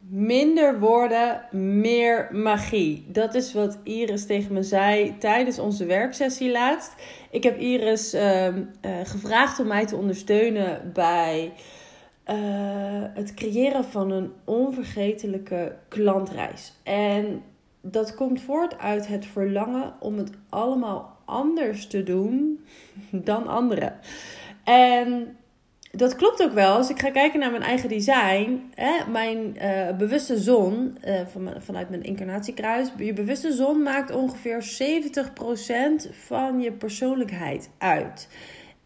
Minder woorden, meer magie. Dat is wat Iris tegen me zei tijdens onze werksessie laatst. Ik heb Iris ehm, eh, gevraagd om mij te ondersteunen bij eh, het creëren van een onvergetelijke klantreis. En dat komt voort uit het verlangen om het allemaal anders te doen dan anderen. En dat klopt ook wel. Als ik ga kijken naar mijn eigen design, hè, mijn uh, bewuste zon, uh, van, vanuit mijn incarnatiekruis, je bewuste zon maakt ongeveer 70% van je persoonlijkheid uit.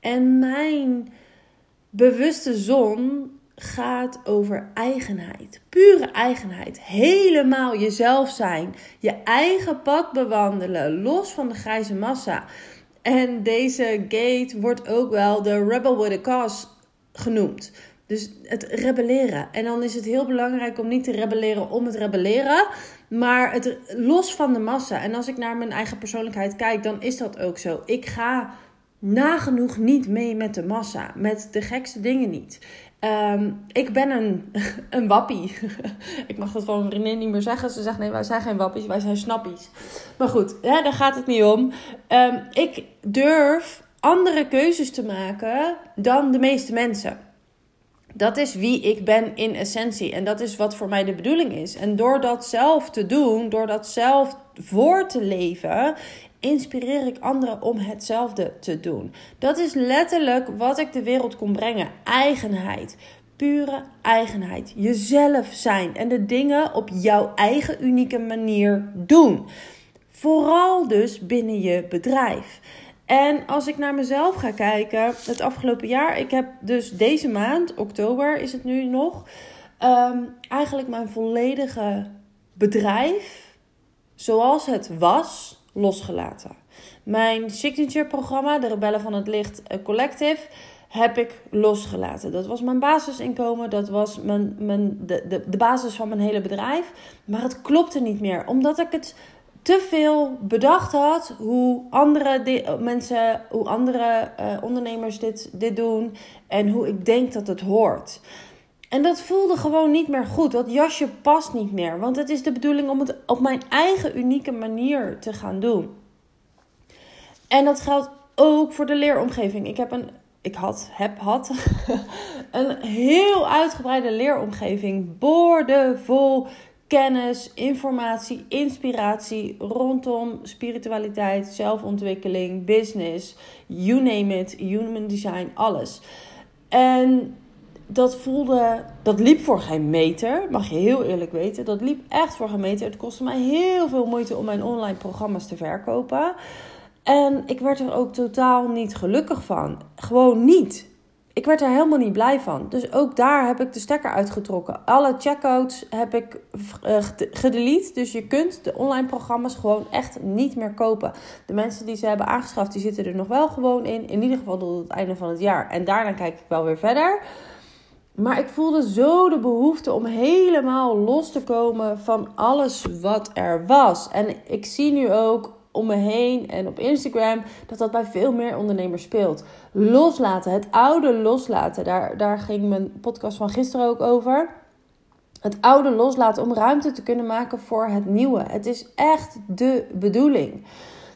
En mijn bewuste zon gaat over eigenheid. Pure eigenheid. Helemaal jezelf zijn. Je eigen pad bewandelen, los van de grijze massa. En deze gate wordt ook wel de rebel with a cause genoemd. Dus het rebelleren. En dan is het heel belangrijk om niet te rebelleren om het rebelleren, maar het los van de massa. En als ik naar mijn eigen persoonlijkheid kijk, dan is dat ook zo. Ik ga nagenoeg niet mee met de massa, met de gekste dingen niet. Ehm, ik ben een, een wappie. ik mag dat van mijn niet meer zeggen. Ze zegt nee, wij zijn geen wappies, wij zijn snappies. Maar goed, hè, daar gaat het niet om. Ehm, ik durf andere keuzes te maken dan de meeste mensen. Dat is wie ik ben in essentie. En dat is wat voor mij de bedoeling is. En door dat zelf te doen, door dat zelf voor te leven, inspireer ik anderen om hetzelfde te doen. Dat is letterlijk wat ik de wereld kon brengen: eigenheid. Pure eigenheid. Jezelf zijn en de dingen op jouw eigen unieke manier doen. Vooral dus binnen je bedrijf. En als ik naar mezelf ga kijken, het afgelopen jaar, ik heb dus deze maand, oktober is het nu nog, ehm, eigenlijk mijn volledige bedrijf, zoals het was, losgelaten. Mijn signature programma, de Rebellen van het Licht eh, Collective, heb ik losgelaten. Dat was mijn basisinkomen, dat was mijn, mijn, de, de, de basis van mijn hele bedrijf. Maar het klopte niet meer, omdat ik het te veel bedacht had hoe andere mensen, hoe andere uh, ondernemers dit, dit doen en hoe ik denk dat het hoort. En dat voelde gewoon niet meer goed. Dat jasje past niet meer. Want het is de bedoeling om het op mijn eigen unieke manier te gaan doen. En dat geldt ook voor de leeromgeving. Ik heb een, ik had, heb, had een heel uitgebreide leeromgeving. Boordevol kennis, informatie, inspiratie rondom spiritualiteit, zelfontwikkeling, business, you name it, human design, alles. En dat voelde, dat liep voor geen meter, mag je heel eerlijk weten. Dat liep echt voor geen meter. Het kostte mij heel veel moeite om mijn online programma's te verkopen. En ik werd er ook totaal niet gelukkig van. Gewoon niet ik werd er helemaal niet blij van. Dus ook daar heb ik de stekker uitgetrokken. Alle checkouts heb ik uh, gedelete. Dus je kunt de online programma's gewoon echt niet meer kopen. De mensen die ze hebben aangeschaft, die zitten er nog wel gewoon in. In ieder geval tot het einde van het jaar. En daarna kijk ik wel weer verder. Maar ik voelde zo de behoefte om helemaal los te komen van alles wat er was. En ik zie nu ook om me heen en op Instagram dat dat bij veel meer ondernemers speelt. Loslaten, het oude loslaten. Daar, daar ging mijn podcast van gisteren ook over. Het oude loslaten om ruimte te kunnen maken voor het nieuwe. Het is echt de bedoeling.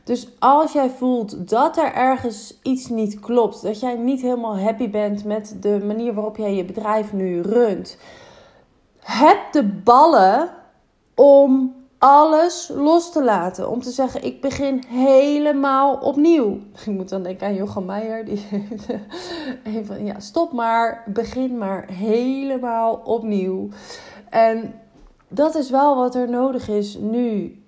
Dus als jij voelt dat er ergens iets niet klopt, dat jij niet helemaal happy bent met de manier waarop jij je bedrijf nu runt, heb de ballen om alles los te laten. Om te zeggen, ik begin helemaal opnieuw. Ik moet dan denken aan Jochem Meijer. Die van, ja, stop maar, begin maar helemaal opnieuw. En dat is wel wat er nodig is nu.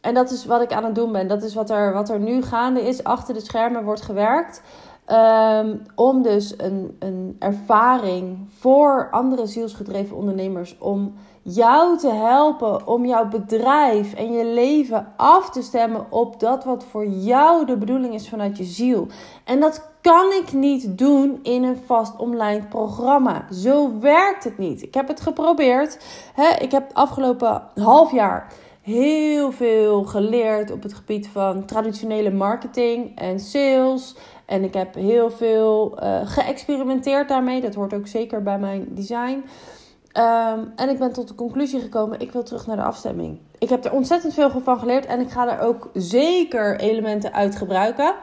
En dat is wat ik aan het doen ben. Dat is wat er, wat er nu gaande is. Achter de schermen wordt gewerkt. Ehm, om dus een, een ervaring voor andere zielsgedreven ondernemers. Om jou te helpen om jouw bedrijf en je leven af te stemmen op dat wat voor jou de bedoeling is vanuit je ziel. En dat kan ik niet doen in een vast online programma. Zo werkt het niet. Ik heb het geprobeerd. ik heb het afgelopen half jaar heel veel geleerd op het gebied van traditionele marketing en sales. En ik heb heel veel uh, geëxperimenteerd daarmee. Dat hoort ook zeker bij mijn design. Ehm, en ik ben tot de conclusie gekomen, ik wil terug naar de afstemming. Ik heb er ontzettend veel van geleerd en ik ga er ook zeker elementen uit gebruiken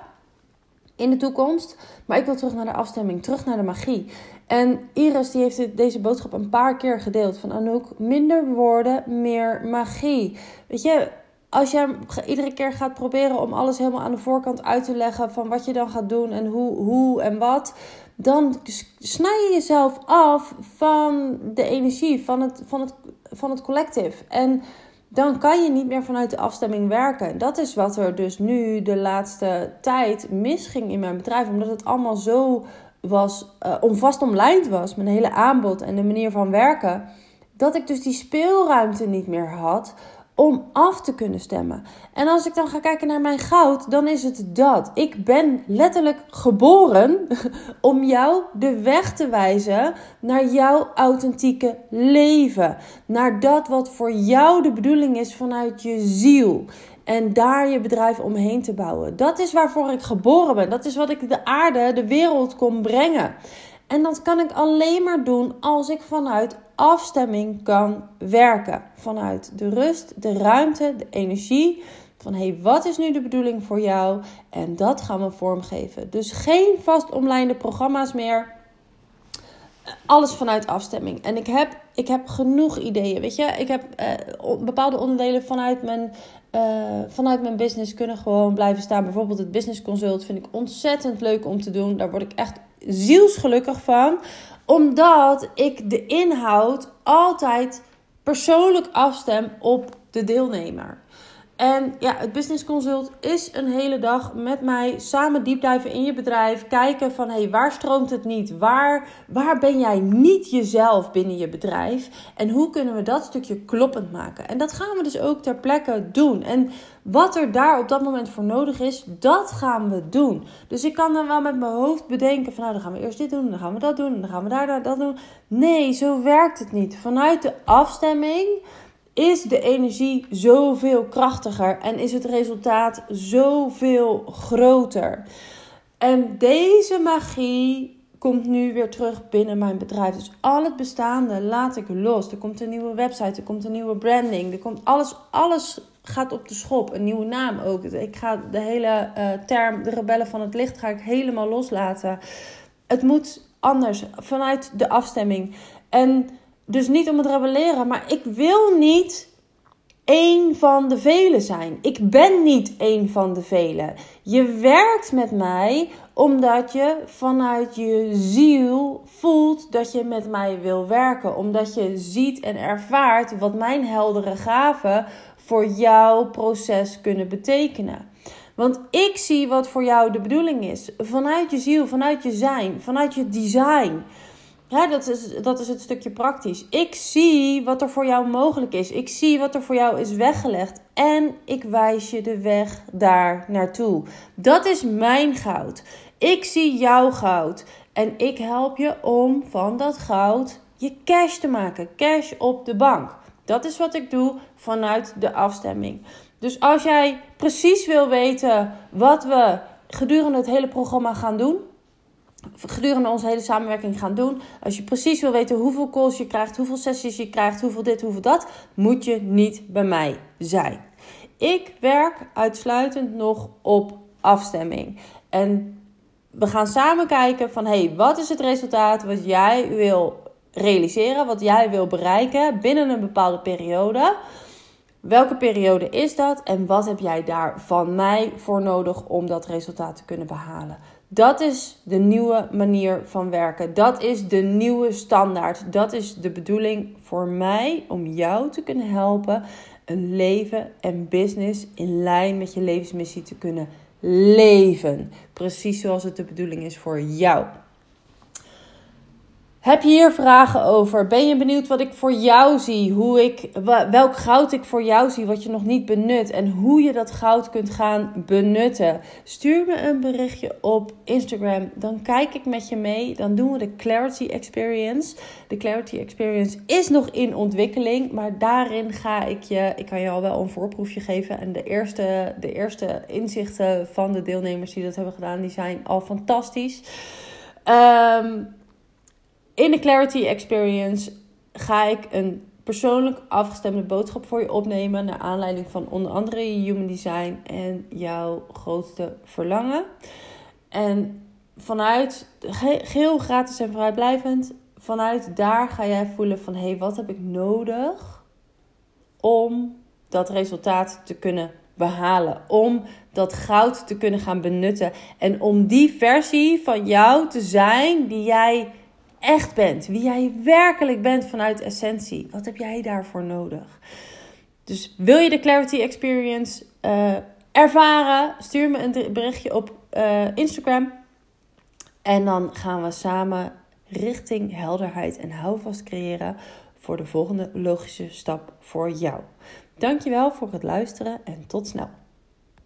in de toekomst. Maar ik wil terug naar de afstemming, terug naar de magie. En Iris die heeft deze boodschap een paar keer gedeeld van Anouk, minder woorden, meer magie. Weet je, als jij iedere keer gaat proberen om alles helemaal aan de voorkant uit te leggen van wat je dan gaat doen en hoe, hoe en wat, dan snij je jezelf af van de energie, van het, van het, van het collectief. En dan kan je niet meer vanuit de afstemming werken. Dat is wat er dus nu de laatste tijd misging in mijn bedrijf, omdat het allemaal zo was, uh, onvast omlijnd was, mijn hele aanbod en de manier van werken, dat ik dus die speelruimte niet meer had om af te kunnen stemmen. En als ik dan ga kijken naar mijn goud, dan is het dat. Ik ben letterlijk geboren om jou de weg te wijzen naar jouw authentieke leven. Naar dat wat voor jou de bedoeling is vanuit je ziel. En daar je bedrijf omheen te bouwen. Dat is waarvoor ik geboren ben. Dat is wat ik de aarde, de wereld kom brengen. En dat kan ik alleen maar doen als ik vanuit afstemming kan werken. Vanuit de rust, de ruimte, de energie. Van hé, hey, wat is nu de bedoeling voor jou? En dat gaan we vormgeven. Dus geen vast omlijnde programma's meer. Alles vanuit afstemming. En ik heb, ik heb genoeg ideeën. Weet je, ik heb uh, bepaalde onderdelen vanuit mijn, uh, vanuit mijn business kunnen gewoon blijven staan. Bijvoorbeeld het business consult vind ik ontzettend leuk om te doen. Daar word ik echt zielsgelukkig van omdat ik de inhoud altijd persoonlijk afstem op de deelnemer. En ja, het Business Consult is een hele dag met mij samen diepduiven in je bedrijf. Kijken van hé, hey, waar stroomt het niet? Waar, waar ben jij niet jezelf binnen je bedrijf? En hoe kunnen we dat stukje kloppend maken? En dat gaan we dus ook ter plekke doen. En wat er daar op dat moment voor nodig is, dat gaan we doen. Dus ik kan dan wel met mijn hoofd bedenken van nou, dan gaan we eerst dit doen, dan gaan we dat doen, dan gaan we daar dat doen. Nee, zo werkt het niet. Vanuit de afstemming is de energie zoveel krachtiger en is het resultaat zoveel groter. En deze magie komt nu weer terug binnen mijn bedrijf. Dus al het bestaande laat ik los. Er komt een nieuwe website, er komt een nieuwe branding, er komt alles, alles gaat op de schop. Een nieuwe naam ook. Ik ga de hele uh, term de rebellen van het licht ga ik helemaal loslaten. Het moet anders vanuit de afstemming. En dus niet om het rebelleren, maar ik wil niet één van de velen zijn. Ik ben niet één van de velen. Je werkt met mij omdat je vanuit je ziel voelt dat je met mij wil werken. Omdat je ziet en ervaart wat mijn heldere gaven voor jouw proces kunnen betekenen. Want ik zie wat voor jou de bedoeling is. Vanuit je ziel, vanuit je zijn, vanuit je design. Ja, dat is, dat is het stukje praktisch. Ik zie wat er voor jou mogelijk is. Ik zie wat er voor jou is weggelegd. En ik wijs je de weg daar naartoe. Dat is mijn goud. Ik zie jouw goud. En ik help je om van dat goud je cash te maken. Cash op de bank. Dat is wat ik doe vanuit de afstemming. Dus als jij precies wil weten wat we gedurende het hele programma gaan doen gedurende onze hele samenwerking gaan doen. Als je precies wil weten hoeveel calls je krijgt, hoeveel sessies je krijgt, hoeveel dit, hoeveel dat, moet je niet bij mij zijn. Ik werk uitsluitend nog op afstemming. En we gaan samen kijken van hey, wat is het resultaat wat jij wil realiseren, wat jij wil bereiken binnen een bepaalde periode. Welke periode is dat en wat heb jij daar van mij voor nodig om dat resultaat te kunnen behalen? Dat is de nieuwe manier van werken. Dat is de nieuwe standaard. Dat is de bedoeling voor mij om jou te kunnen helpen een leven en business in lijn met je levensmissie te kunnen leven. Precies zoals het de bedoeling is voor jou. Heb je hier vragen over? Ben je benieuwd wat ik voor jou zie? Hoe ik, welk goud ik voor jou zie wat je nog niet benut en hoe je dat goud kunt gaan benutten? Stuur me een berichtje op Instagram. Dan kijk ik met je mee. Dan doen we de Clarity Experience. De Clarity Experience is nog in ontwikkeling, maar daarin ga ik je, ik kan je al wel een voorproefje geven. En de eerste, de eerste inzichten van de deelnemers die dat hebben gedaan, die zijn al fantastisch. Um, in de Clarity Experience ga ik een persoonlijk afgestemde boodschap voor je opnemen. Naar aanleiding van onder andere je human design en jouw grootste verlangen. En vanuit, geheel gratis en vrijblijvend, vanuit daar ga jij voelen van hé, hey, wat heb ik nodig om dat resultaat te kunnen behalen. Om dat goud te kunnen gaan benutten. En om die versie van jou te zijn die jij echt bent. Wie jij werkelijk bent vanuit essentie. Wat heb jij daarvoor nodig? Dus wil je de Clarity Experience uh, ervaren? Stuur me een berichtje op uh, Instagram. En dan gaan we samen richting helderheid en houvast creëren voor de volgende logische stap voor jou. Dankjewel voor het luisteren en tot snel.